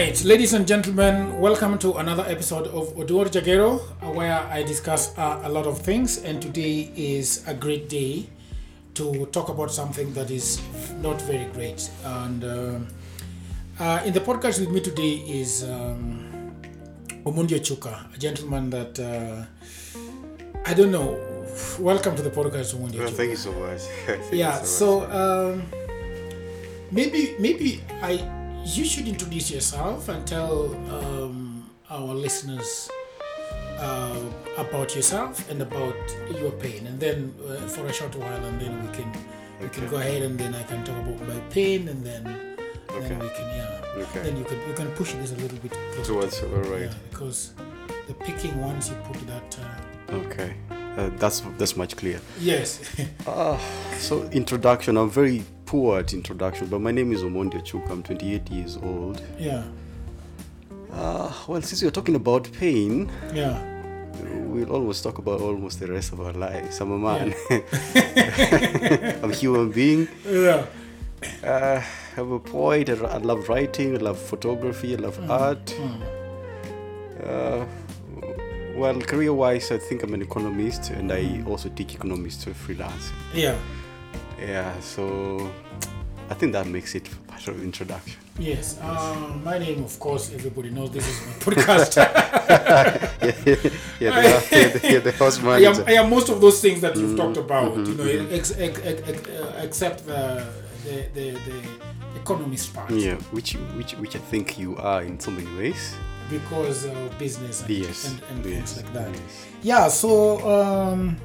Right, ladies and gentlemen, welcome to another episode of Oduor Jagero, where I discuss uh, a lot of things. And today is a great day to talk about something that is not very great. And uh, uh, in the podcast with me today is um, Omondi Ochuka, a gentleman that uh, I don't know. Welcome to the podcast, Omondi Well, Ochuka. thank you so much. You yeah so so much. um, maybe maybe i you should introduce yourself and tell um, our listeners uh, about yourself and about your pain and then uh, for a short while and then we can we can go ahead and then i can talk about my pain and then Okay. then we can yeah Okay. then you can you can push this a little bit closer Towards all right. yeah, because the picking once you put that uh, Okay. Uh, that's that's much clear. yes Ah, so introduction. I'm very poor at introduction, but my name is Omondio Chuk. I'm 28 years old. yeah Uh, well, since we're talking about pain, yeah we'll almost talk about almost the rest of our lives. I'm a man. I'm a human being. yeah Uh, I'm a poet. I, I love writing. I love photography. I love art. Mm. Uh, well, career-wise, I think I'm an economist, and I also teach economics to freelance. yeah Yeah, so I think that makes it part of introduction. Yes, uh, my name, of course, everybody knows this is my podcast. yeah, yeah, the, yeah, the, yeah, the house I, am, manager. I am most of those things that you've talked about, mhm, you know, ex, ex, ex, ex, uh, except the, the, the, the economist part, Yeah, which which which I think you are in so many ways. because of business and, Yes, and, and yes, things like that. yes. Yeah, so um,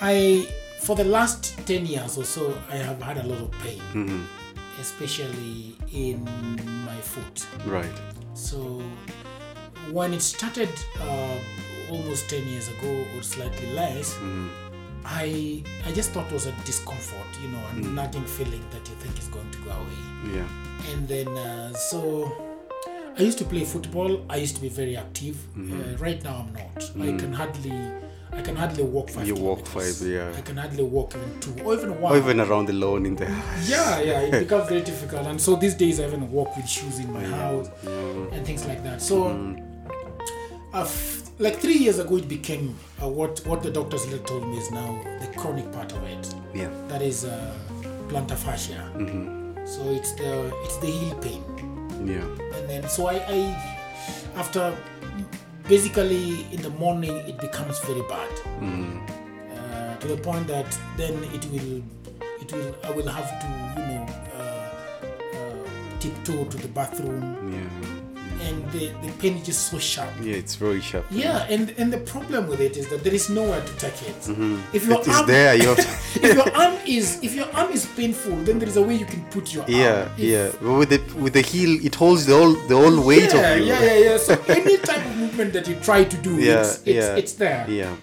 I, for the last 10 years or so, I have had a lot of pain, Mhm, especially in my foot. Right. So when it started uh, almost 10 years ago or slightly less, Mhm, I I just thought it was a discomfort, you know, a Mm. nagging feeling that you think is going to go away. Yeah. And then uh, so I used to play football. I used to be very active. Mhm. Uh, right now I'm not. I Mm. can hardly I can hardly walk five. You walk five, yeah. I can hardly walk even two or even one. Or even around the lawn in the house. yeah, yeah, it becomes very difficult. And so these days I even walk with shoes in my Yeah, house yeah. and things like that. So, Mhm, uh, like three years ago, it became uh, what what the doctors later told me is now the chronic part of it. Yeah. That is uh, plantar fascia. mhm, So it's the it's the heel pain, Yeah. and then so I, I after basically in the morning it becomes very bad mhm, uh, to the point that then it will it will I will have to you know uh, uh, tiptoe to the bathroom Yeah. and the, the pain is just so sharp. Yeah, it's very sharp. Yeah, and and the problem with it is that there is nowhere to take it. Mhm. If your It is arm, there. You if your arm is if your arm is painful, then there is a way you can put your Yeah, arm. If- yeah. With the with the heel, it holds the whole the whole weight yeah, of you. yeah, yeah, yeah. So any type of movement that you try to do, Yeah, it's, it's, yeah. it's there. Yeah.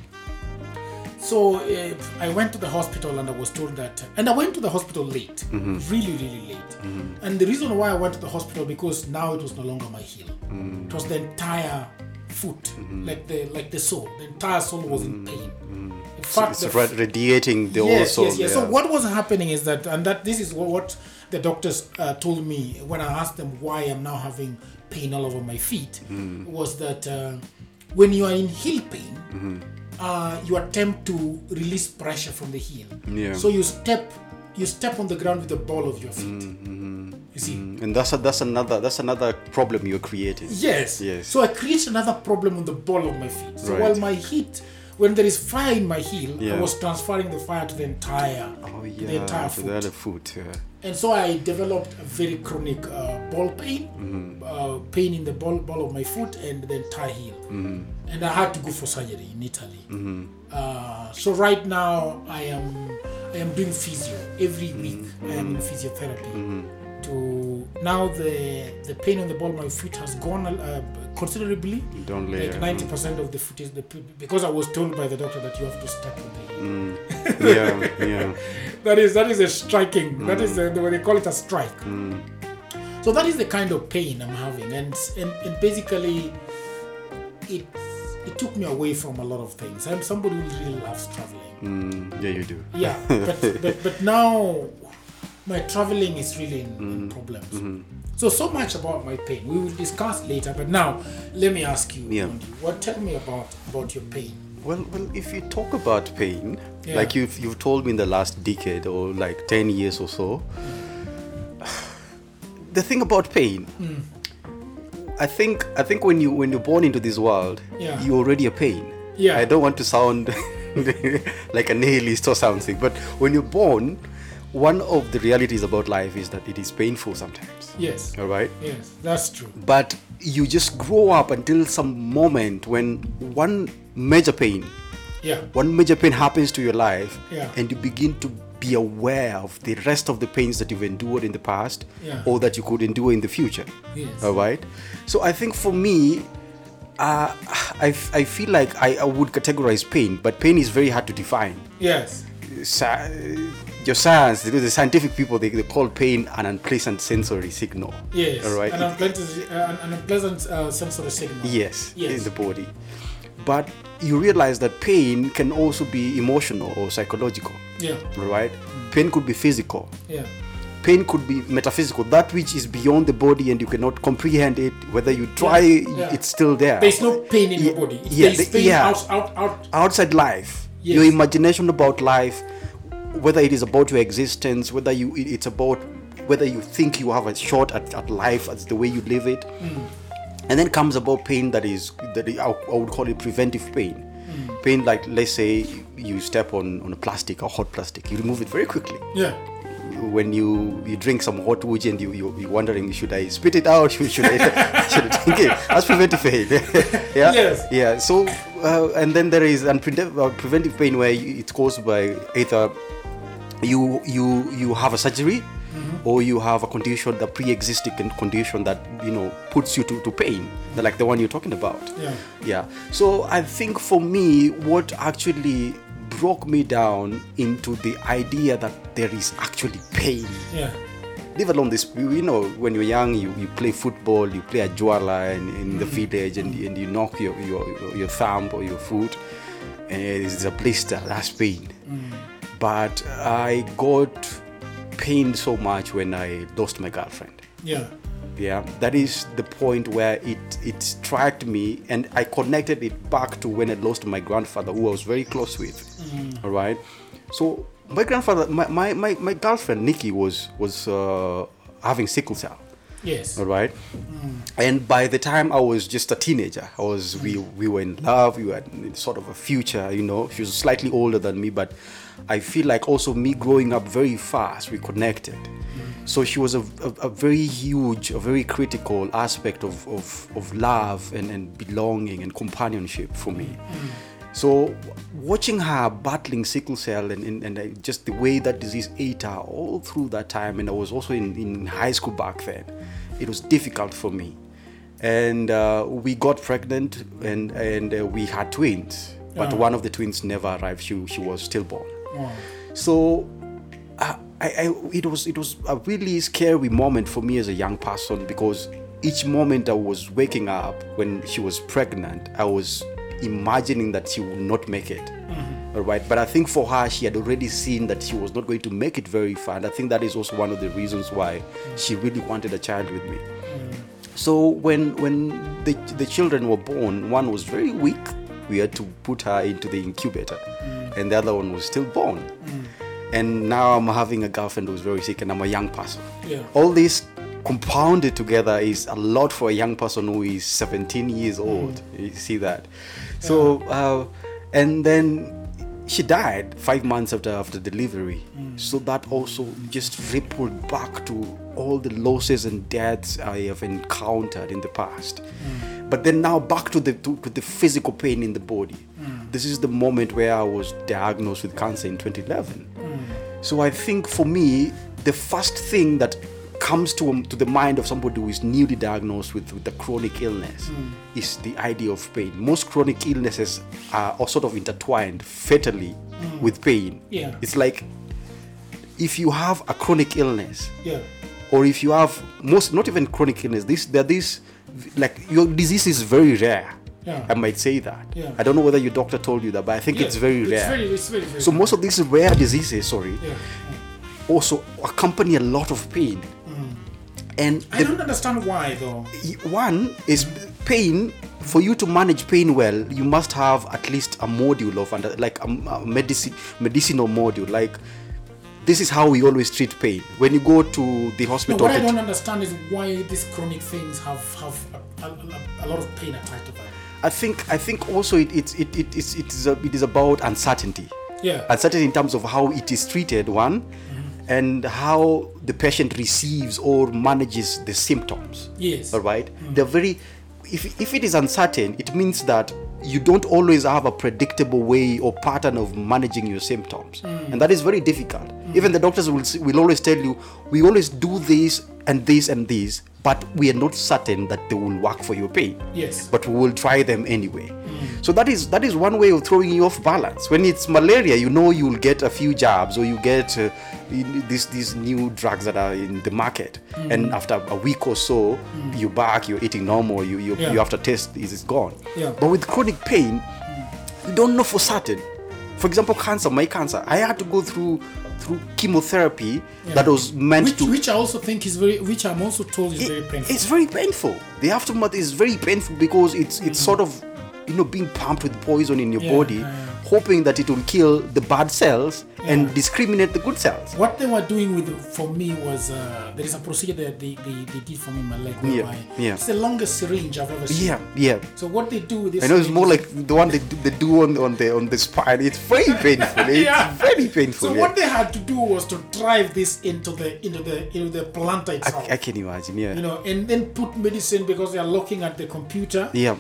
So uh, I went to the hospital and I was told that, and I went to the hospital late, Mm-hmm. really, really late. And the reason why I went to the hospital because now it was no longer my heel; Mm-hmm. it was the entire foot, like the like the sole. The entire sole was in pain. In So fact, it's the radiating the whole yes, soul. yes, yes. yeah. So what was happening is that, and that this is what, what the doctors uh, told me when I asked them why I'm now having pain all over my feet, Mm. was that uh, when you are in heel pain, Mm-hmm. uh, you attempt to release pressure from the heel. Yeah. So you step, you step on the ground with the ball of your feet. Mhm. You see. Mm, And that's a, that's another that's another problem you're creating. Yes. Yes. So I create another problem on the ball of my feet. So Right. while my heat, when there is fire in my heel, I was transferring the fire to the entire, Oh the entire foot. the other foot. Yeah. and so I developed a very chronic uh, ball pain, Mm-hmm. uh, pain in the ball, ball of my foot and the entire heel, Mm-hmm. and I had to go for surgery in Italy. Uh, so right now I am I am doing physio every week. I am in physiotherapy. To now the the pain on the ball of my foot has gone uh, considerably. Don't lay. Like ninety percent of the foot is the because I was told by the doctor that you have to step the. Mm. yeah, yeah. That is that is a striking. That is the, the way they call it a strike. Mm. So that is the kind of pain I'm having, and and, and basically, it it took me away from a lot of things. I'm somebody who really loves traveling. Mm. Yeah, you do. Yeah, but but, but now my traveling is really in Mm-hmm. problems. So so much about my pain. We will discuss later. But now let me ask you, Yeah. Mondi, what tell me about about your pain? Well, well, if you talk about pain, Yeah. like you've you've told me in the last decade or like ten years or so, the thing about pain, Hmm. I think I think when you when you're born into this world, Yeah. you're already a pain. Yeah. I don't want to sound like a nihilist or something, but when you're born, one of the realities about life is that it is painful sometimes. Yes. All right Yes, that's true. but you just grow up until some moment when one major pain Yeah. one major pain happens to your life Yeah. and you begin to be aware of the rest of the pains that you've endured in the past Yeah. or that you could endure in the future Yes. all right so i think for me uh, I, I feel like I, I would categorize pain but pain is very hard to define Yes. Sci- your science the the scientific people they, they call pain an unpleasant sensory signal Yes. all right An unpleasant, uh, an- an unpleasant uh, sensory signal. Yes, Yes. in the body. But you realize that pain can also be emotional or psychological, Yeah. right? Pain could be physical. Yeah. Pain could be metaphysical, that which is beyond the body and you cannot comprehend it. Whether you try, yeah. it's still there. There's no pain in your body. It's- yeah, There's the- pain yeah. out, out, out. Outside life, Yes. your imagination about life, whether it is about your existence, whether you it's about whether you think you have a shot at, at life as the way you live it. and then comes about pain that is that I would call it preventive pain. Pain like let's say you step on on a plastic or hot plastic you remove it very quickly. Yeah. when you you drink some hot uji and you, you you're wondering should I spit it out? Should, should I should I drink it? That's preventive pain. Yeah. Yes. yeah. So uh, and then there is unpreventive uh, preventive pain where it's caused by either you you you have a surgery mm-hmm. or you have a condition the pre-existing condition that you know puts you to, to pain like the one you're talking about. Yeah. yeah. So i think for me what actually broke me down into the idea that there is actually pain. Yeah. leave alone this you know when you're young you, you play football you play a juala in, in the mm-hmm. village and, and you knock your, your your thumb or your foot and it's a blister that's pain mm. But i got pain so much when i lost my girlfriend. Yeah. yeah that is the point where it it struck me and i connected it back to when i lost my grandfather who i was very close with. All right? So my grandfather my, my, my, my girlfriend nikki was was uh, having sickle cell Yes. all right and by the time i was just a teenager i was we we were in love we were sort of a future you know. She was slightly older than me but i feel like also me growing up very fast we connected. So she was a, a, a very huge a very critical aspect of, of, of love and, and belonging and companionship for me so watching her battling sickle cell and, and, and uh, just the way that disease ate her all through that time, and I was also in, in high school back then, it was difficult for me. And uh, we got pregnant and, and uh, we had twins, but Yeah. one of the twins never arrived. She, she was stillborn. So I, I, I, it was it was a really scary moment for me as a young person because each moment I was waking up when she was pregnant, I was imagining that she would not make it. All right, but I think for her, she had already seen that she was not going to make it very far, and I think that is also one of the reasons why she really wanted a child with me. So when when the the children were born, one was very weak. We had to put her into the incubator, and the other one was still born. And now I'm having a girlfriend who's very sick, and I'm a young person. Yeah. All this compounded together is a lot for a young person who is 17 years mm. old. You see that? So, uh, and then she died five months after after delivery. Mm. So that also just rippled back to all the losses and deaths I have encountered in the past. Mm. But then now back to the to, to the physical pain in the body. This is the moment where I was diagnosed with cancer in 2011. So I think for me, the first thing that comes to, um, to the mind of somebody who is newly diagnosed with, with a chronic illness hmm. is the idea of pain. Most chronic illnesses are, are sort of intertwined fatally hmm. with pain. Yeah. It's like if you have a chronic illness, Yeah. or if you have most not even chronic illness, this there this like your disease is very rare. Yeah. I might say that. Yeah. I don't know whether your doctor told you that, but I think Yeah. it's very rare. It's very, it's very, very So most of these rare diseases, sorry, also accompany a lot of pain. And I the- don't understand why though. one is pain for you to manage pain well you must have at least a module of under like a, a medicine medicinal module like this is how we always treat pain when you go to the hospital, No, what I don't understand is why these chronic things have have a, a, a, lot of pain attached to them. i think i think also it it, it, it's, it, is it is about uncertainty Yeah. uncertainty in terms of how it is treated one and how the patient receives or manages the symptoms. Yes. all right? Mm. They're very if, if it is uncertain it means that you don't always have a predictable way or pattern of managing your symptoms. Mm. And that is very difficult. Mm. Even the doctors will, will always tell you we always do this and this and this but we are not certain that they will work for your pain. Yes. but we will try them anyway. So that is that is one way of throwing you off balance. When it's malaria you know you'll get a few jabs or you get uh, these these new drugs that are in the market and mm. after a week or so mm. you're back you're eating normal you you, Yeah. you after test is it's gone Yeah. but with chronic pain mm. you don't know for certain for example cancer my cancer i had to go through through chemotherapy that was meant Which, to which I also think is very, which I'm also told is very painful. it's very painful. The aftermath is very painful because it's it's sort of you know being pumped with poison in your Yeah, body, yeah, yeah. Hoping that it will kill the bad cells Yeah. and discriminate the good cells. What they were doing with for me was uh, there is a procedure that they, they, they did for me in my leg. Yeah, yeah. It's the longest syringe I've ever seen. Yeah, yeah. So what they do with this I know it's more like the one they do, they do on, on the on the spine. It's very painful. It's Yeah. very painful. So yeah. what they had to do was to drive this into the into the into the plantar itself. I, I can imagine. Yeah. you know, and then put medicine because they are looking at the computer yeah.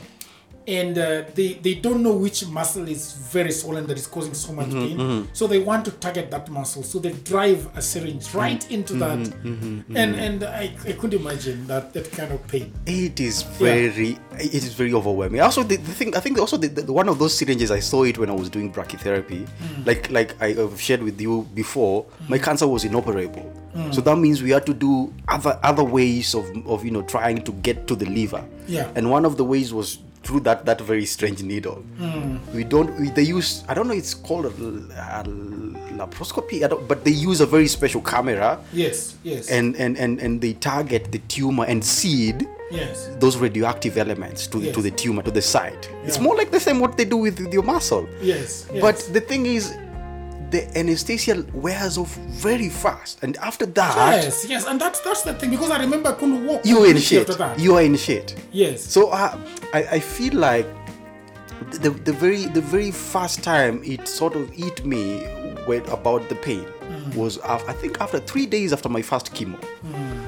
And uh, they they don't know which muscle is very swollen that is causing so much Mm-hmm, pain. Mm-hmm. So they want to target that muscle. So they drive a syringe right Mm-hmm, into that, mm-hmm, mm-hmm, and and I, I couldn't imagine that that kind of pain. It is very, it is very overwhelming. Also, the, the thing I think also the, the, one of those syringes I saw it when I was doing brachytherapy. Mm. Like like I have shared with you before, mm. my cancer was inoperable. Mm. So that means we had to do other other ways of of you know trying to get to the liver. Yeah. And one of the ways was through that that very strange needle. Hmm. We don't we, they use I don't know it's called a, a laparoscopy I don't, but they use a very special camera. Yes, yes, and and and and they target the tumor and seed yes, those radioactive elements to, Yes. to the tumor to the site. It's more like the same what they do with, with your muscle. Yes, yes. but the thing is the anesthesia wears off very fast and after that yes, yes, and that's that's the thing because I remember I couldn't walk. you are in shit After you are in shit yes. so uh, I, I feel like the, the very the very first time it sort of hit me with about the pain Mm. was af- I think after three days after my first chemo Mm.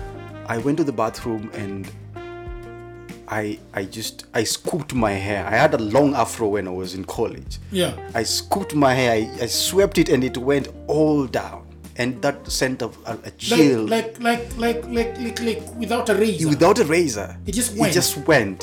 I went to the bathroom and I I just I scooped my hair. I had a long afro when I was in college. yeah. I scooped my hair. I, I swept it and it went all down. And that sent a, a, a chill Like, like like like like like without a razor. without a razor. It just went. It just went.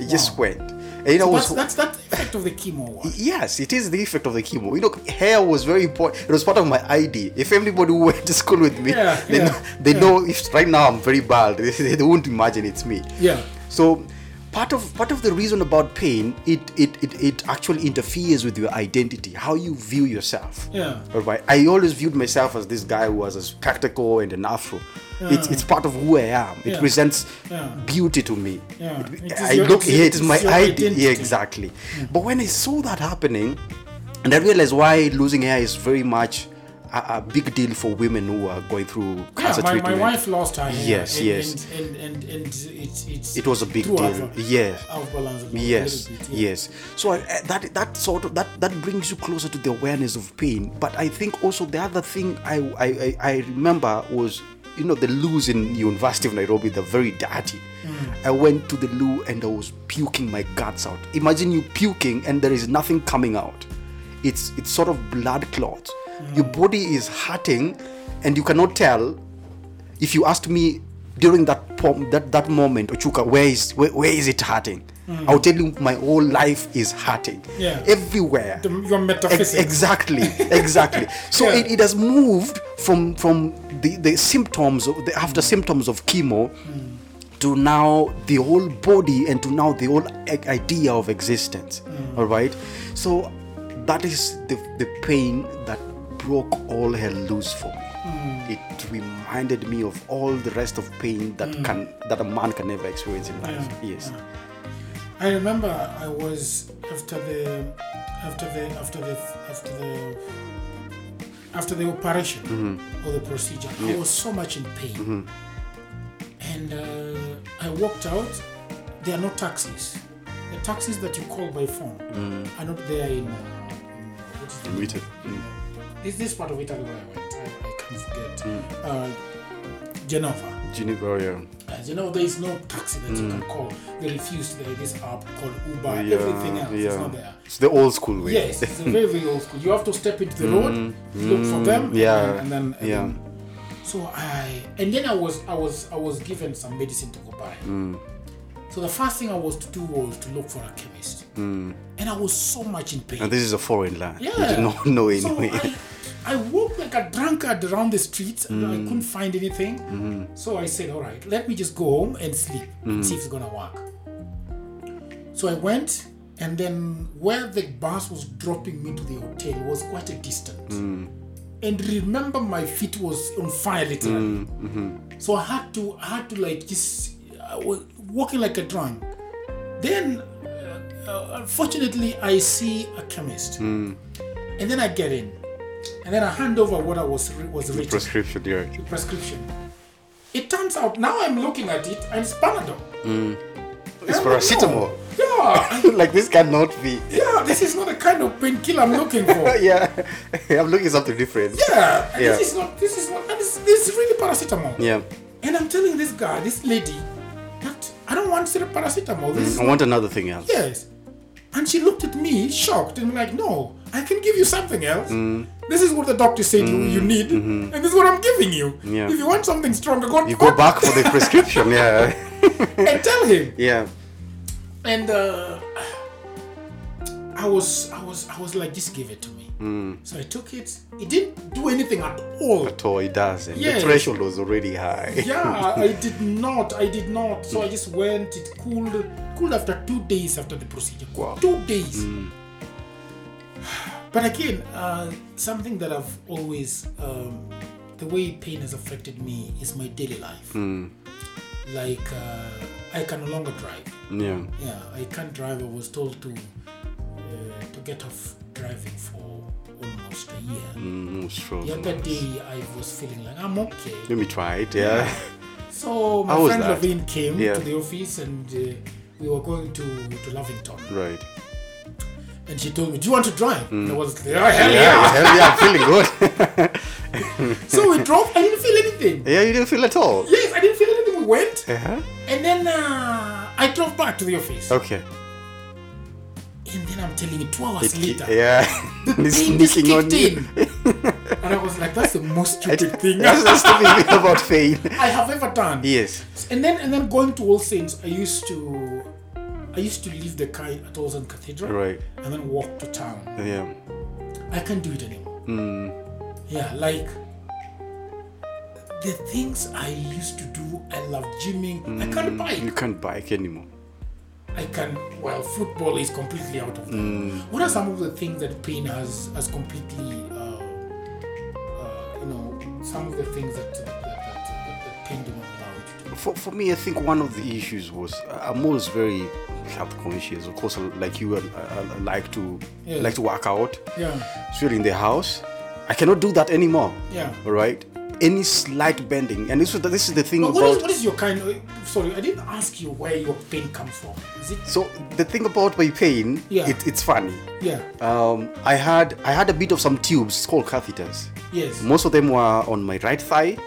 It just went. And you know, that's, was, that's that's the effect of the chemo one. Yes, it is the effect of the chemo. You know, hair was very important. It was part of my ID. If everybody who went to school with me, Yeah, they, yeah, know, they yeah. know if right now I'm very bald, they, they won't imagine it's me. Yeah. So part of part of the reason about pain, it it, it, it actually interferes with your identity, how you view yourself. Yeah. All right. I always viewed myself as this guy who was a spectacle and an afro. It's, it's part of who I am. It Yeah. presents Yeah. beauty to me. Yeah. It- It I your- look here. It is my it's your ID. identity. Yeah, exactly. Mm. But when I saw that happening, and I realized why losing hair is very much a, a big deal for women who are going through Yeah, cancer my, my treatment. wife lost her hair. Yes, and, yes. And, and, and, and it's, it's It was a big deal. yes. Yeah. Out balance yes bit, yeah. yes so I, I- that that sort of that that brings you closer to the awareness of pain but i think also the other thing i i, I, remember was you know the loos in university of nairobi they're very dirty mm. i went to the loo and i was puking my guts out imagine you puking and there is nothing coming out it's it's sort of blood clots your body is hurting and you cannot tell if you asked me during that pom- that that moment ochuka where is where, where is it hurting? Mm. I'll tell you my whole life is hurting. Yeah. everywhere. The, your metaphysics. exactly exactly. So Yeah. it, it has moved from from the the symptoms of the after symptoms of chemo mm. to now the whole body and to now the whole idea of existence. Mm. All right? So that is the the pain that broke all hell loose for me. Hmm. It reminded me of all the rest of pain that hmm. can that a man can never experience in life. Yeah, Yes. I remember I was after the after the after the after the after the operation mm-hmm. or the procedure. I was so much in pain, mm-hmm. and uh, I walked out. There are no taxis. The taxis that you call by phone mm. are not there in. Uh, in what is the name? Written. This part of Italy where I went. I, I can't forget. Hmm. Uh, Genova. Geneva, yeah. As you know, there is no taxi that you hmm. can call. They refused there, this app called Uber. yeah, Everything else is not there. It's the old school way. Yes, it's a very, very old school. You have to step into the hmm. road, look for them, and yeah, then- and then, and yeah. then- so I and then I was I was I was given some medicine to go buy. Mm. So the first thing I was to do was to look for a chemist, and I was so much in pain. And this is a foreign land. Yeah. You did not know So anyway. I, I walked like a drunkard around the streets and Mm. I couldn't find anything. Mm-hmm. So I said, all right, let me just go home and sleep and see if it's gonna work. So I went and then where the bus was dropping me to the hotel was quite a distance. Mm. And remember my feet was on fire literally. Mm-hmm. So I had to I had to like just I was walking like a drunk. Then uh, uh, unfortunately I see a chemist. Mm. And then I get in. And then I hand over what I was was written, Prescription, yeah. the prescription. It turns out now I'm looking at it and it's Panadol. Mm. It's I'm like, paracetamol. no. Yeah, like this cannot be. yeah. This is not the kind of painkiller I'm looking for. yeah. I'm looking something different. Yeah, and Yeah. this is not. This is not. And this, this is really paracetamol. Yeah. And I'm telling this guy, this lady, that I don't want paracetamol. This mm, is I want another thing else. yes. And she looked at me shocked and like, no, I can give you something else. Mm. This is what the doctor said you, you need, and this is what I'm giving you. Mm-hmm. Yeah. If you want something stronger, go, You go back for the prescription, yeah. and tell him. yeah. And uh, I was, I was, I was like, just give it to me. Mm. So I took it. It didn't do anything at all. So it does. And Yes. the threshold was already high. yeah, I did not. I did not. So I just went. It cooled. Cooled after two days after the procedure. Wow. Two days. But again, uh, something that I've always, um, the way pain has affected me is my daily life. Like uh, I can no longer drive. Yeah. Yeah, I can't drive. I was told to uh, to get off driving for almost a year. Mm, strong. The other day, I was feeling like I'm okay. Let me try it, yeah. So my friend that? Lavine came Yeah. to the office and uh, we were going to, to Lavington. Right. And she told me, Do you want to drive? And I was like, oh, hell Yeah, yeah. hell yeah, I'm feeling good. so we drove. I didn't feel anything. yeah, you didn't feel at all. Yes, I didn't feel anything. We went. Uh-huh. And then uh, I drove back to the office. Okay. And then I'm telling you, two hours later, Yeah. the It's pain just sneaking on kicked you. in. and I was like, That's the most stupid thing That's the stupid thing about pain. I have ever done. Yes. And then and then going to All Saints, I used to I used to leave the car at Saints Cathedral Right. and then walk to town. Yeah. I can't do it anymore. Mm. Yeah, like the things I used to do, I love gymming. I can't bike. You can't bike anymore. I can. Well, football is completely out of there. What are some of the things that pain has has completely, uh, uh, you know, some of the things that that, that, that, For, for me, I think one of the issues was uh, I'm always very health conscious. Of course, like you, I, I, I like to Yeah. like to work out. Yeah, Especially in the house, I cannot do that anymore. yeah. All right. Any slight bending, and this is this is the thing But what about. is, what is your kind of? Sorry, I didn't ask you where your pain comes from. Is it? so the thing about my pain, Yeah. it, it's funny. Yeah. Um, I had I had a bit of some tubes called catheters. Yes. Most of them were on my right thigh.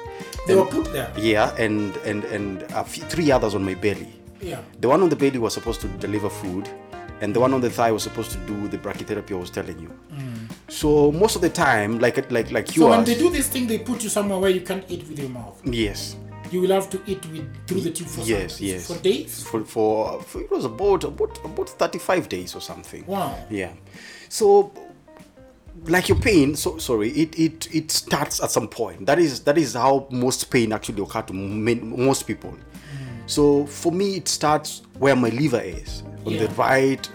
They and- were put there. Yeah, and and and a few, three others on my belly. Yeah. The one on the belly was supposed to deliver food, and the one on the thigh was supposed to do the brachytherapy I was telling you. Mm. So most of the time, like like like you. So when yours, they do this thing, they put you somewhere where you can't eat with your mouth. yes, You will have to eat with through the tube for yes, some, yes, for days. For, for for it was about about about thirty five days or something. Wow. Yeah. So like your pain, so sorry, it, it it starts at some point. That is that is how most pain actually occur to men, most people. Mm. So for me, it starts where my liver is on the right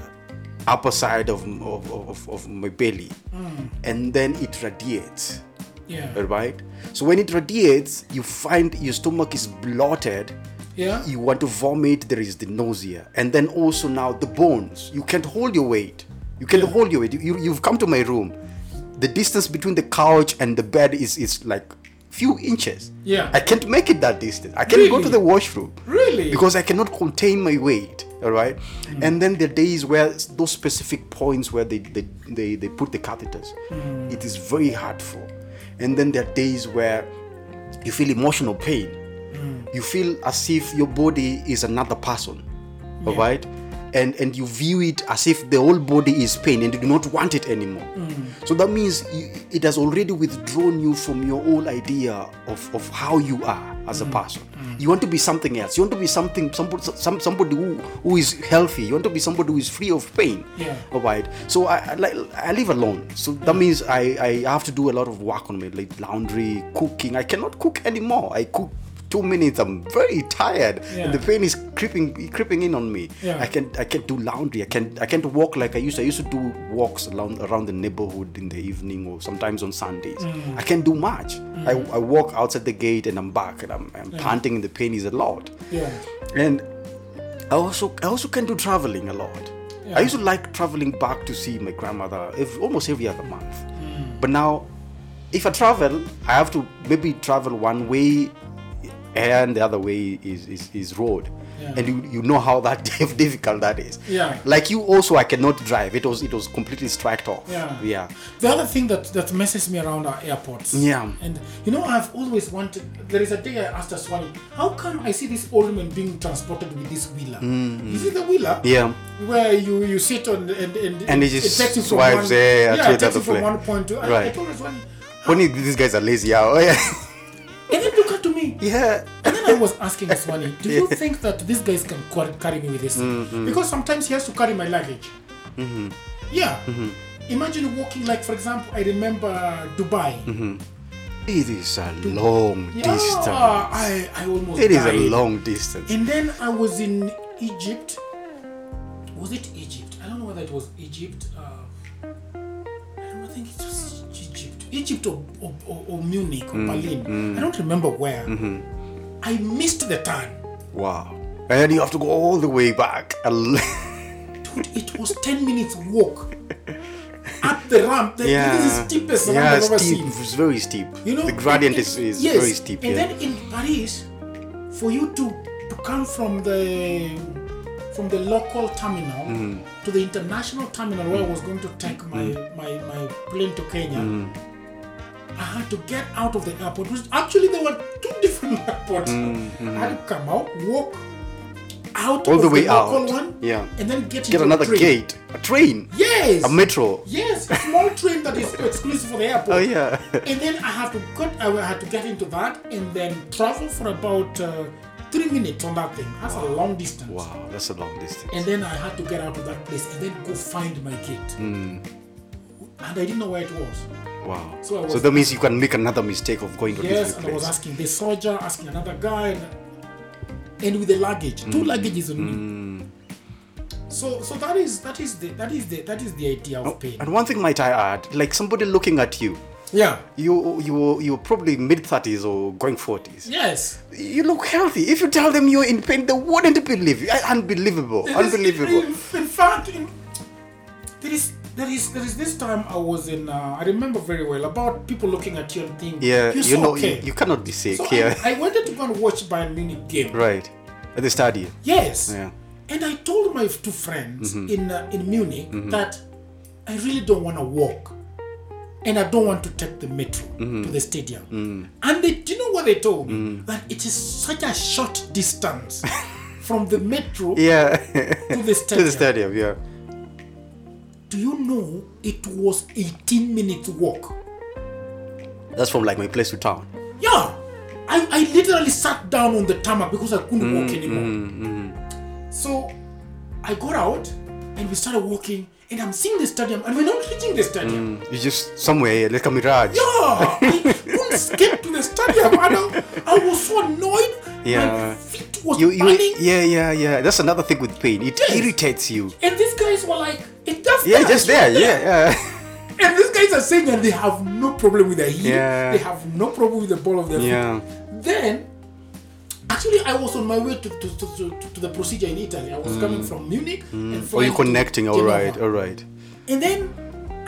upper side of of, of, of my belly, and then it radiates. Yeah. Right. So when it radiates, you find your stomach is bloated. Yeah. You want to vomit. There is the nausea, and then also now the bones. You can't hold your weight. You can't hold your weight. You, you've come to my room. The distance between the couch and the bed is is like few inches. Yeah. I can't make it that distance. I can't go to the washroom. Really? Because I cannot contain my weight. All right. Mm. And then the days where those specific points where they they, they, they put the catheters, Mm. it is very hurtful. And then there are days where you feel emotional pain. Mm. You feel as if your body is another person. All Yeah. right. And, and you view it as if the whole body is pain and you do not want it anymore. Mm. So that means you, it has already withdrawn you from your whole idea of, of how you are as Mm. a person. You want to be something else. You want to be something somebody some, somebody who, who is healthy. You want to be somebody who is free of pain. Yeah. All right. So I, I like I live alone. So that means I, I have to do a lot of work on me, like laundry, cooking. I cannot cook anymore. I cook two minutes. I'm very tired, Yeah. and the pain is creeping creeping in on me. Yeah. I can I can't do laundry. I can't I can't walk like I used to. I used to do walks around around the neighborhood in the evening or sometimes on Sundays. Mm. I can't do much. I, I walk outside the gate and I'm back and I'm, I'm panting and the pain is a lot. Yeah. And I also I also can do traveling a lot. Yeah. I used to like traveling back to see my grandmother every, almost every other month. Mm. But now, if I travel, I have to maybe travel one way, and the other way is is, is road. Yeah. And you, you know how that difficult that is. Yeah. Like you also, I cannot drive. It was it was completely striked off. Yeah. Yeah. The other thing that, that messes me around are airports. Yeah. And you know, I've always wanted. There is a day I asked Aswani, how come I see this old man being transported with this wheeler? Is it the wheeler? Mm-hmm. Yeah. Where you, you sit on and and, And it just takes you from swipes, one, yeah, yeah, it takes you from one point to. I, I Right. told Aswani, Only these guys are lazy. Oh Yeah. Yeah. And then I was asking Aswani, do you think that these guys can carry me with this? thing? Because sometimes he has to carry my luggage. Mm-hmm. Yeah. Mm-hmm. Imagine walking, like, for example, I remember Dubai. It is a long Yeah, distance. I, I almost It is a long distance. And then I was in Egypt. Was it Egypt? I don't know whether it was Egypt. Uh, Egypt. Or, or, or, or Munich or Berlin. I don't remember where. I missed the turn. Wow. And you have to go all the way back. Dude, it was 10 minutes walk up the ramp. The, yeah. This is steepest ramp yeah, I've ever steep. seen. It's very steep. You know, the gradient and- is, is yes, very steep. And yeah. then in Paris, for you to to come from the from the local terminal Mm-hmm. to the international terminal where I was going to take my my, my plane to Kenya. Mm-hmm. I had to get out of the airport. Which actually there were two different airports. I had to come out, walk out Mm-hmm. All of the way local out. one, Yeah. and then get, Get into another train. gate. A train. Yes, A metro. Yes, a small train that is exclusive for the airport. Oh, yeah. And then I have to get, I had to get into that and then travel for about uh, three minutes on that thing. That's a long distance. Wow, that's a long distance. And then I had to get out of that place and then go find my gate. Hmm. And I didn't know where it was. Wow. So So, that means you can make another mistake of going to Yes, place. and I was asking the soldier, asking another guy, and, and with the luggage, Hmm. two luggages on me. So, so that is that is the that is the that is the idea of pain. And one thing might I add, like somebody looking at you, Yeah. you you you're probably mid thirties or going forties. Yes. You look healthy. If you tell them you're in pain, they wouldn't believe you. Uh, Unbelievable. It is- Unbelievable. In, in fact, in, there is there is there is this time I was in. Uh, I remember very well about people looking at you and thinking, Yeah, you're you so know, you, you cannot be sick so here. I, I wanted to go and watch Bayern Munich game. right. At the stadium. Yes. Yeah. And I told my two friends Mm-hmm. in uh, in Munich that I really don't want to walk. And I don't want to take the metro Mm-hmm. to the stadium. Mm. And they, do you know what they told me? That it is such a short distance from the metro Yeah. to the stadium. to the stadium, yeah. Do you know it was 18 minutes walk? That's from like my place to town. Yeah. I, I literally sat down on the tarmac because I couldn't walk Mm, anymore. Mm, mm. So I got out and we started walking and I'm seeing the stadium and we're not reaching the stadium. Mm, you just somewhere like a mirage. Yeah, I couldn't get to the stadium and I, I was so annoyed. Yeah. My feet was You, you, yeah, yeah, yeah. That's another thing with pain. It Yes. irritates you. And these guys were like, it just Yeah, there, just there. Yeah, yeah. And these guys are saying that they have no problem with their heel. Yeah. They have no problem with the ball of their Yeah. feet. Then, actually, I was on my way to, to, to, to, the procedure in Italy. I was coming from Munich. And Or you flying to connecting? All right, all right. And then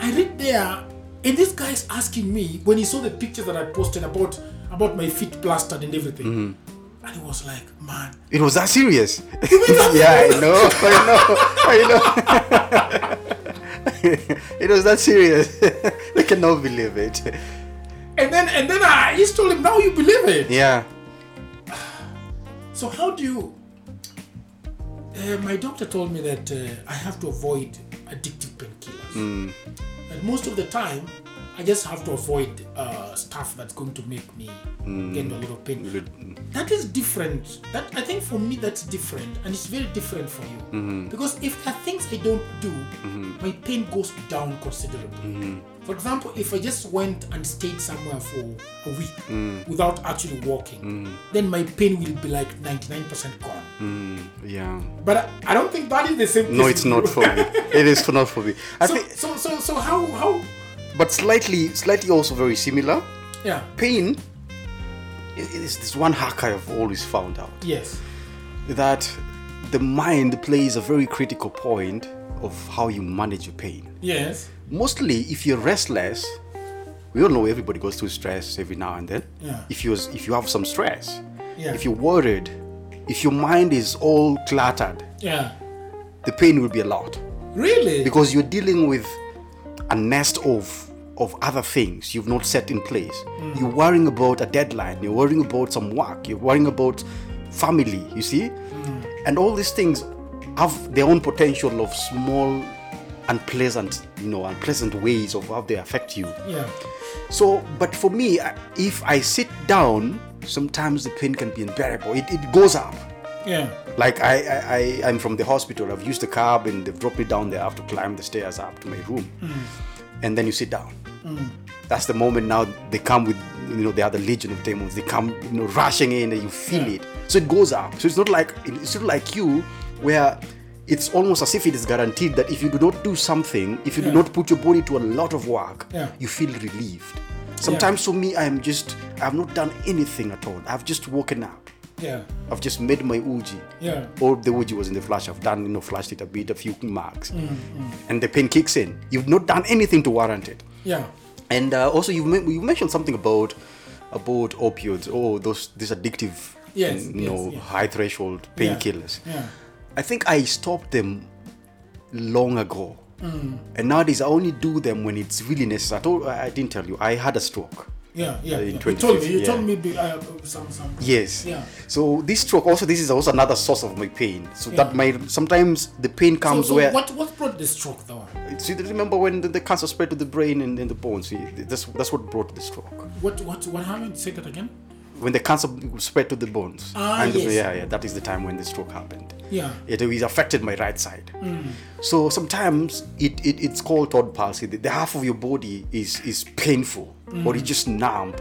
I read there, and this guy's asking me when he saw the pictures that I posted about about my feet plastered and everything. Mm-hmm. And he was like, man, It was that serious. yeah, I know, I know, I know. it was that serious. I cannot believe it. and then and then I just told him, now you believe it. Yeah. So how do you? Uh, my doctor told me that uh, I have to avoid addictive painkillers, and most of the time, I just have to avoid uh, stuff that's going to make me mm. get a lot of pain. Mm. That is different. That I think for me that's different, and it's very different for you mm-hmm. because if there are things I don't do, mm-hmm. my pain goes down considerably. Mm-hmm. For example, if I just went and stayed somewhere for a week mm. without actually walking, then my pain will be like 99% gone. Mm, yeah. But I, I don't think that is the same. No, it's not for me. It is not for me. I so, think, so, so, so how, how? But slightly, slightly also very similar. Yeah. Pain i- is this one hack I've always found out Yes. that the mind plays a very critical point of how you manage your pain. Yes. mostly if you're restless we all know everybody goes through stress every now and then Yeah. if you if you have some stress Yeah. if you're worried if your mind is all cluttered Yeah. the pain will be a lot Really? because you're dealing with a nest of of other things you've not set in place. You're worrying about a deadline. You're worrying about some work. You're worrying about family you see? Mm. And all these things have their own potential of small unpleasant you know unpleasant ways of how they affect you. Yeah. so but for me if i sit down sometimes the pain can be unbearable. It, it goes up. Yeah. Like I, I, I I'm from the hospital. I've used the cab and they've dropped me down there. I have to climb the stairs up to my room, mm. and then you sit down. Mm. That's the moment now they come with you know the other legion of demons. They come you know rushing in and you feel Yeah. it. So it goes up. So it's not like it's not like you where it's almost as if it is guaranteed that if you do not do something, if you do not put your body to a lot of work, Yeah. you feel relieved. Sometimes for me, I'm just I've not done anything at all. I've just woken up. Yeah. I've just made my uji. Yeah. All the uji was in the flash. I've done, you know, flashed it a bit, a few marks. Mm, And the pain kicks in. You've not done anything to warrant it. Yeah. And uh, also, you you mentioned something about about opioids. Oh, those these addictive, Yes, you yes, know, yes. high threshold Yeah. painkillers. Yeah. I think I stopped them long ago. Mm. And nowadays, I only do them when it's really necessary. I, told, I didn't tell you, I had a stroke. Yeah. Yeah. Uh, in yeah. You told me. You 2015, told yeah. me be- uh, some some. Yes. Yeah. So this stroke also this is also another source of my pain. So Yeah. that my sometimes the pain So, comes so where what what brought the stroke though? so you remember when the, the cancer spread to the brain and, and the bones. See, that's that's what brought the stroke. What what what happened? Say that again. When the cancer spread to the bones. Ah, and yes. yeah, yeah, that is the time when the stroke happened. Yeah. It, it affected my right side. Mm. So sometimes it, it it's called third palsy. The, the half of your body is is painful or it's just numb.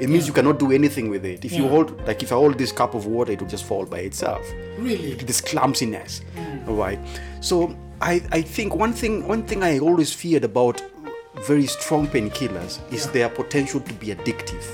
It means you cannot do anything with it. If you hold like if I hold this cup of water, it will just fall by itself. Really? this clumsiness mm. all right so I, I think one thing one thing i always feared about very strong painkillers is Yeah. their potential to be addictive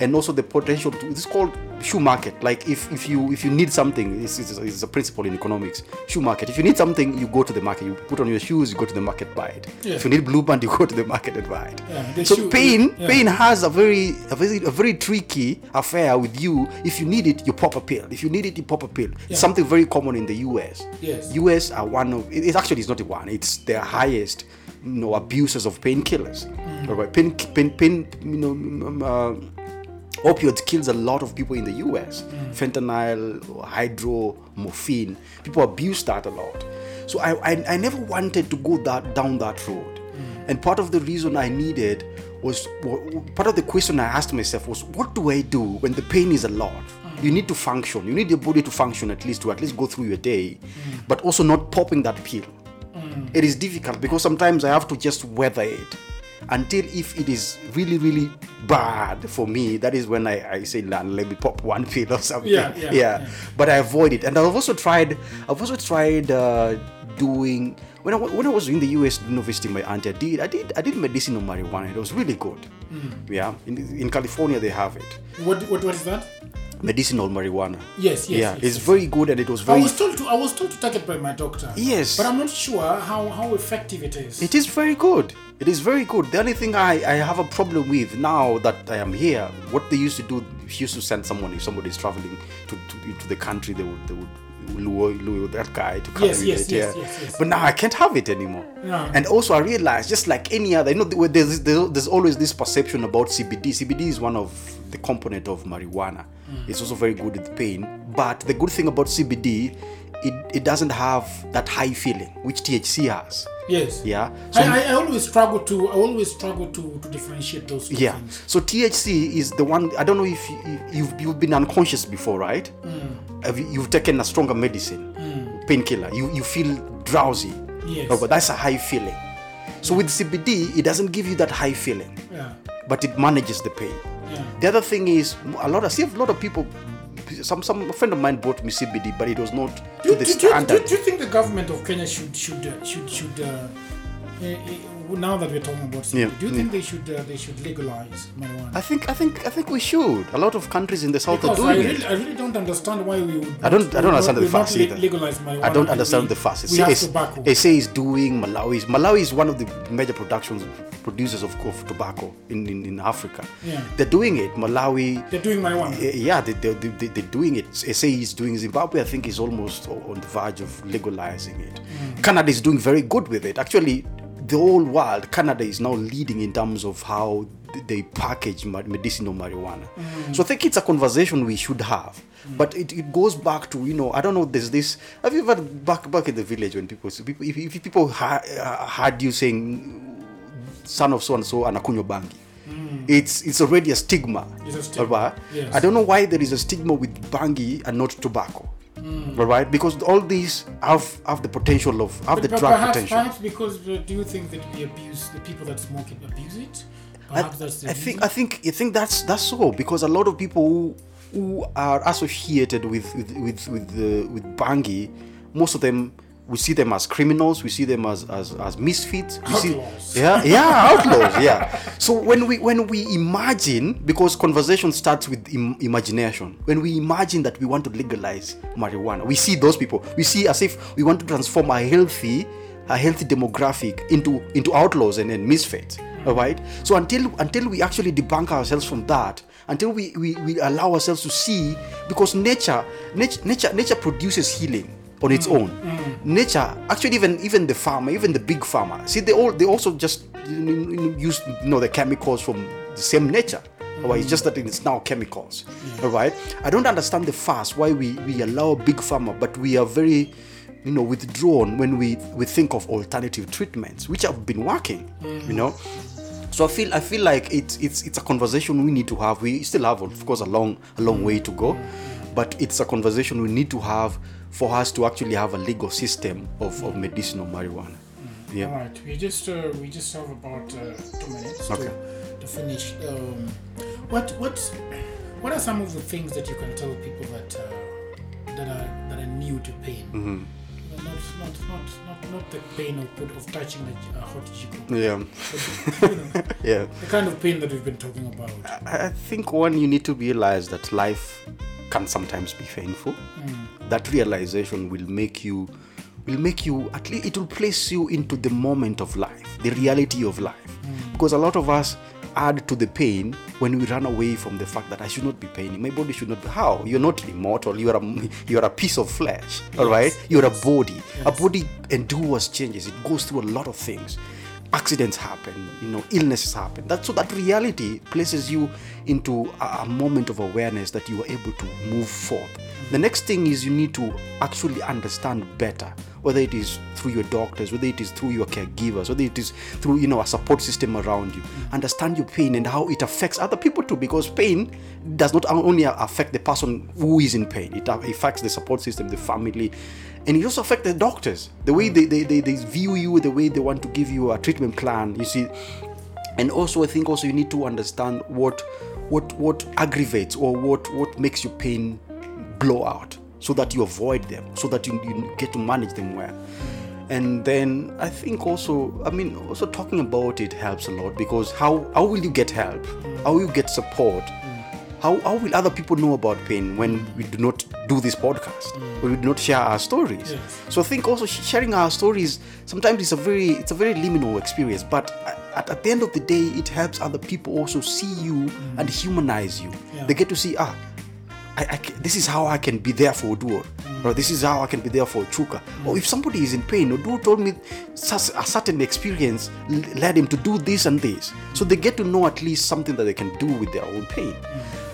and also the potential to it's called shoe market. Like if, if you if you need something this is it's a principle in economics shoe market. If you need something you go to the market. You put on your shoes you go to the market buy it. Yeah. if you need blue band you go to the market and buy it. Yeah, so shoe- pain yeah. pain has a very a very a very tricky affair with you. If you need it you pop a pill. If you need it you pop a pill. It's something very common in the us Yes. us are one of it, it actually is not the one. It's the highest you know abusers of painkillers. Mm. All right. Pain pain pain you know um, uh, opioids kills a lot of people in the us Mm. fentanyl hydro morphine people abuse that a lot. So I, I i never wanted to go that down that road. And part of the reason i needed was part of the question i asked myself was what do i do when the pain is a lot? You need to function. You need your body to function at least to at least go through your day but also not popping that pill. It is difficult because sometimes I have to just weather it. Until if it is really really bad for me that is when i, I say "Nah, let me pop one pill or something Yeah, yeah, yeah. but i avoid it and i've also tried i've also tried uh, doing when I, when I was in the US you know, visiting my auntie, I did I did I did medicinal marijuana. It was really good. Mm. Yeah, in, in California they have it. What, what, what is that? Medicinal marijuana. Yes, yes. yeah, yes, it's yes. very good and it was very. I was told to. I was told to take it by my doctor. Yes. But I'm not sure how, how effective it is. It is very good. It is very good. The only thing I, I have a problem with now that I am here, what they used to do, used to send someone if somebody is traveling to, to, to the country, they would they would lure, lure that guy to come Yes, with yes, it. yes, yeah. yes, yes. But now I can't have it anymore. And also I realized, just like any other, you know, there's, there's, there's always this perception about CBD. CBD is one of the component of marijuana. Mm. It's also very good with pain. But the good thing about CBD, it, it doesn't have that high feeling, which THC has. Yes. Yeah. So I, I, always struggle to. I always struggle to, to differentiate those two yeah. things. So THC is the one. I don't know if you, you've you've been unconscious before, right? Mm. Have you, you've taken a stronger medicine, painkiller. You you feel drowsy. Yes. Oh, but that's a high feeling. So with CBD, it doesn't give you that high feeling, Yeah. but it manages the pain. Yeah. The other thing is a lot. I see a lot of people. Some some a friend of mine bought me CBD, but it was not Do, to the do, do, do, standard. do you think the government of Kenya should should uh, should should uh, eh, now that we're talking about CBD, Yeah, do you yeah. think they should uh, they should legalize marijuana? I think I think I think we should. A lot of countries in the south Because are I doing really, it. I really don't understand why we would. I don't- I don't understand the fuss either. Legalize marijuana. I don't understand the fuss. We have SA is doing Malawi. Is, Malawi is one of the major productions producers of, of tobacco in, in, in Africa. Yeah. They're doing it. Malawi. They're doing marijuana. Yeah, they, they, they, they're doing it. SA is doing Zimbabwe. I think is almost on the verge of legalizing it. Mm. Canada is doing very good with it. Actually, the whole world, Canada is now leading in terms of how they package medicinal marijuana. Mm. So I think it's a conversation we should have. But it, it goes back to you know I don't know there's this have you ever back back in the village when people people if, if people ha, heard you saying son of so and so anakunywa bangi it's it's already a stigma, Mm. It's a stigma, yes. I don't know why there is a stigma with bangi and not tobacco Mm. all right because all these have have the potential of have the But drug perhaps, potential perhaps because uh, do you think that we abuse the people that smoke it abuse it? Perhaps that's the I think? I think I think that's that's so because a lot of people who, who are associated with with with with, uh, with Bangi, most of them we see them as criminals, we see them as as, as misfits. We see, Outlaws. yeah, yeah, outlaws. Yeah. So when we when we imagine, because conversation starts with Im- imagination. When we imagine that we want to legalize marijuana, we see those people. We see as if we want to transform a healthy a healthy demographic into into outlaws and, and misfits all right so until until we actually debunk ourselves from that until we, we, we allow ourselves to see because nature nature nature, nature produces healing on its own. Nature actually even even the farmer even the Big Pharma see they all they also just you know, you know, use you know the chemicals from the same nature. Right, it's just that it's now chemicals. All right. I don't understand the fast why we, we allow Big Pharma, but we are very you know withdrawn when we we think of alternative treatments which have been working you know? So i feel i feel like it's it's it's a conversation we need to have. We still have of course a long a long way to go but it's a conversation we need to have for us to actually have a legal system of, of medicinal marijuana yeah All right, we just uh, we just have about uh, two minutes Okay. to, to finish. Um, what what what are some of the things that you can tell people that uh, that are that are new to pain? Mm-hmm. Not, not not not not the pain of of touching a, a hot jiko, yeah but you know, yeah the kind of pain that we've been talking about. I I think one you need to realize that life can sometimes be painful. Mm. That realization will make you will make you at least it will place you into the moment of life, the reality of life. Mm. Because a lot of us add to the pain when we run away from the fact that I should not be paining. My body should not be how? You're not immortal, you are a you are a piece of flesh. All right? You're a body. A body endures changes, it goes through a lot of things accidents happen you know illnesses happen. That so that reality places you into a, a moment of awareness that you are able to move forth. The next thing is you need to actually understand better whether it is through your doctors whether it is through your caregivers whether it is through you know a support system around you. Understand your pain and how it affects other people too because pain does not only affect the person who is in pain. It uh, affects the support system the family and it also affects the doctors. The way they, they, they, they view you the way they want to give you a treatment plan you see. And also i think also you need to understand what what what aggravates or what what makes your pain blow out so that you avoid them so that you, you get to manage them well. And then i think also i mean also talking about it helps a lot because how how will you get help? How will you get support how, how will other people know about pain when we do not do this podcast mm. when we do not share our stories Yes. so i think also sharing our stories sometimes it's a very it's a very liminal experience but at, at the end of the day it helps other people also see you mm. and humanize you Yeah. they get to see ah I, I this is how I can be there for Oduor, mm. or this is how I can be there for Chuka. Or if somebody is in pain, Oduor told me such a certain experience led him to do this and this. So they get to know at least something that they can do with their own pain.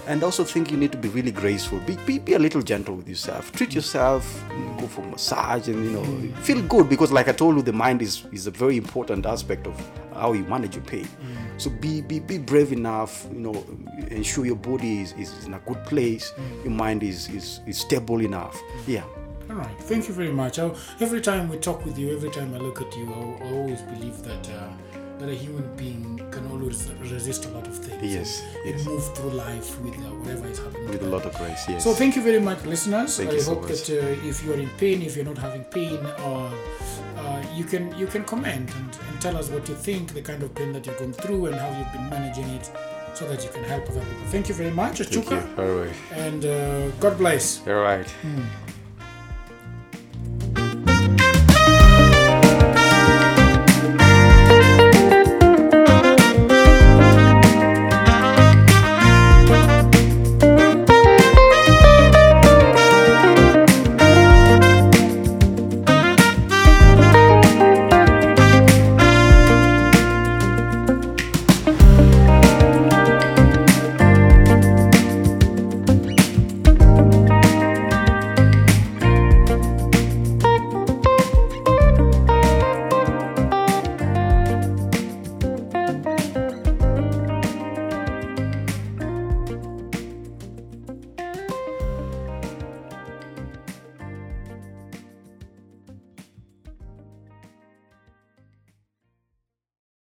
And also think you need to be really graceful. Be, be, be a little gentle with yourself. Treat mm. yourself, go for massage, and you know, feel good because, like I told you, the mind is, is a very important aspect of how you manage your pain. Mm. So be, be be brave enough, you know, ensure your body is, is in a good place, mm. your mind is, is, is stable enough. Yeah. All right. Thank you very much. I, every time we talk with you, every time I look at you, I, I always believe that uh, that a human being can always resist a lot of things. Yes, And yes. move through life with uh, whatever is happening. With a lot of grace, yes. So thank you very much, listeners. Thank I you so hope much. that uh, if you are in pain, if you're not having pain, or uh, you can you can comment and, and tell us what you think, the kind of pain that you're going through, and how you've been managing it, so that you can help other people. Thank you very much, Thank you. All right. and uh, God bless. All right. Mm.